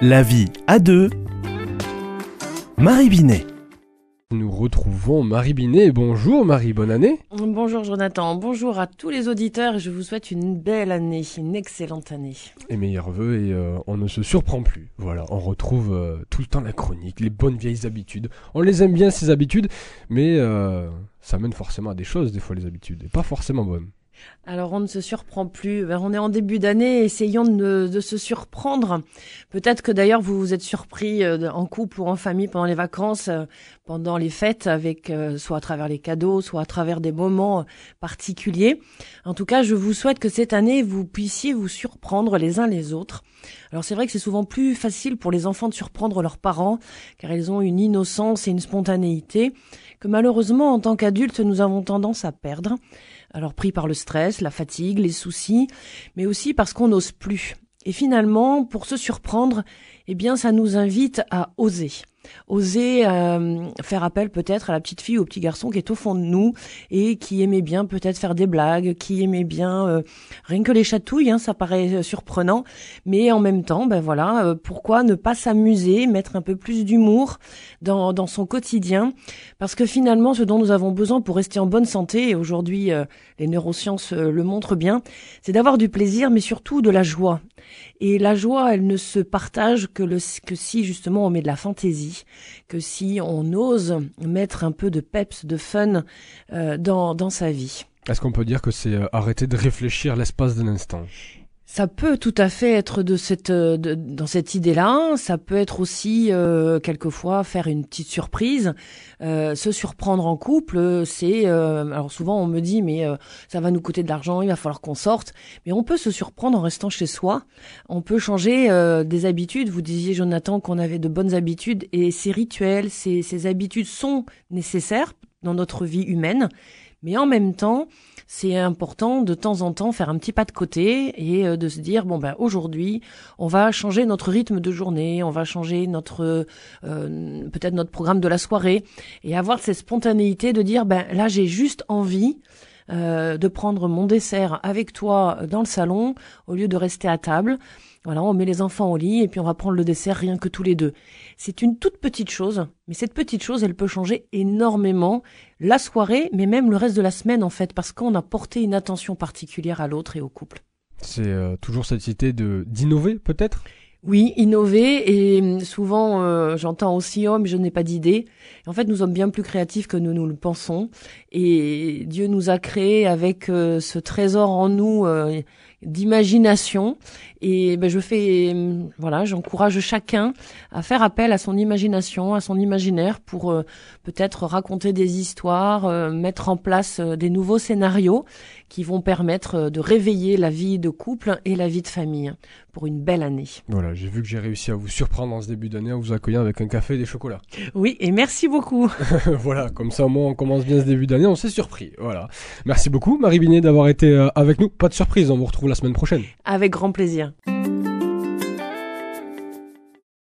La vie à deux. Marie Binet. Nous retrouvons Marie Binet. Bonjour Marie, bonne année. Bonjour Jonathan, bonjour à tous les auditeurs et je vous souhaite une belle année, une excellente année. Et meilleurs vœux et euh, on ne se surprend plus. Voilà, on retrouve euh, tout le temps la chronique, les bonnes vieilles habitudes. On les aime bien ces habitudes, mais euh, ça mène forcément à des choses des fois les habitudes, et pas forcément bonnes. Alors on ne se surprend plus. Ben, on est en début d'année, essayons de, se surprendre. Peut-être que d'ailleurs vous vous êtes surpris euh, en couple ou en famille pendant les vacances, euh, pendant les fêtes, avec euh, soit à travers les cadeaux, soit à travers des moments particuliers. En tout cas, je vous souhaite que cette année vous puissiez vous surprendre les uns les autres. Alors c'est vrai que c'est souvent plus facile pour les enfants de surprendre leurs parents, car ils ont une innocence et une spontanéité que malheureusement en tant qu'adultes nous avons tendance à perdre. Alors pris par le stress, la fatigue, les soucis, mais aussi parce qu'on n'ose plus. Et finalement, pour se surprendre, eh bien, ça nous invite à oser oser euh, faire appel peut-être à la petite fille ou au petit garçon qui est au fond de nous et qui aimait bien peut-être faire des blagues, qui aimait bien euh, rien que les chatouilles, hein, ça paraît euh, surprenant, mais en même temps, ben voilà, pourquoi ne pas s'amuser, mettre un peu plus d'humour dans, dans son quotidien, parce que finalement, ce dont nous avons besoin pour rester en bonne santé, et aujourd'hui les neurosciences le montrent bien, c'est d'avoir du plaisir, mais surtout de la joie. Et la joie, elle ne se partage que, si justement on met de la fantaisie, que si on ose mettre un peu de peps, de fun euh, dans, dans sa vie. Est-ce qu'on peut dire que c'est euh, arrêter de réfléchir l'espace d'un instant ça peut tout à fait être de cette euh, dans cette idée-là. Ça peut être aussi euh, quelquefois faire une petite surprise, euh, se surprendre en couple. C'est alors souvent on me dit mais ça va nous coûter de l'argent, il va falloir qu'on sorte. Mais on peut se surprendre en restant chez soi. On peut changer des habitudes. Vous disiez Jonathan qu'on avait de bonnes habitudes et ces rituels, ces, ces habitudes sont nécessaires dans notre vie humaine. Mais en même temps, c'est important de temps en temps faire un petit pas de côté et euh, de se dire bon ben aujourd'hui on va changer notre rythme de journée, on va changer notre euh, peut-être notre programme de la soirée et avoir cette spontanéité de dire ben là j'ai juste envie euh, de prendre mon dessert avec toi dans le salon au lieu de rester à table. Voilà, on met les enfants au lit et puis on va prendre le dessert rien que tous les deux. C'est une toute petite chose, mais cette petite chose, elle peut changer énormément la soirée, mais même le reste de la semaine en fait, parce qu'on a porté une attention particulière à l'autre et au couple. C'est euh, toujours cette idée de d'innover peut-être? Oui, innover et hum, souvent euh, j'entends aussi oh je n'ai pas d'idée. En fait, nous sommes bien plus créatifs que nous nous le pensons et Dieu nous a créés avec euh, ce trésor en nous euh, d'imagination et ben, je fais hum, voilà, j'encourage chacun à faire appel à son imagination, à son imaginaire pour peut-être raconter des histoires, mettre en place des nouveaux scénarios qui vont permettre de réveiller la vie de couple et la vie de famille pour une belle année. Voilà, j'ai vu que j'ai réussi à vous surprendre en ce début d'année en vous accueillant avec un café et des chocolats. Oui, et merci beaucoup. voilà, comme ça au moins on commence bien ce début d'année, on s'est surpris. Voilà. Merci beaucoup Marie Binet d'avoir été euh, avec nous. Pas de surprise, on vous retrouve la semaine prochaine. Avec grand plaisir.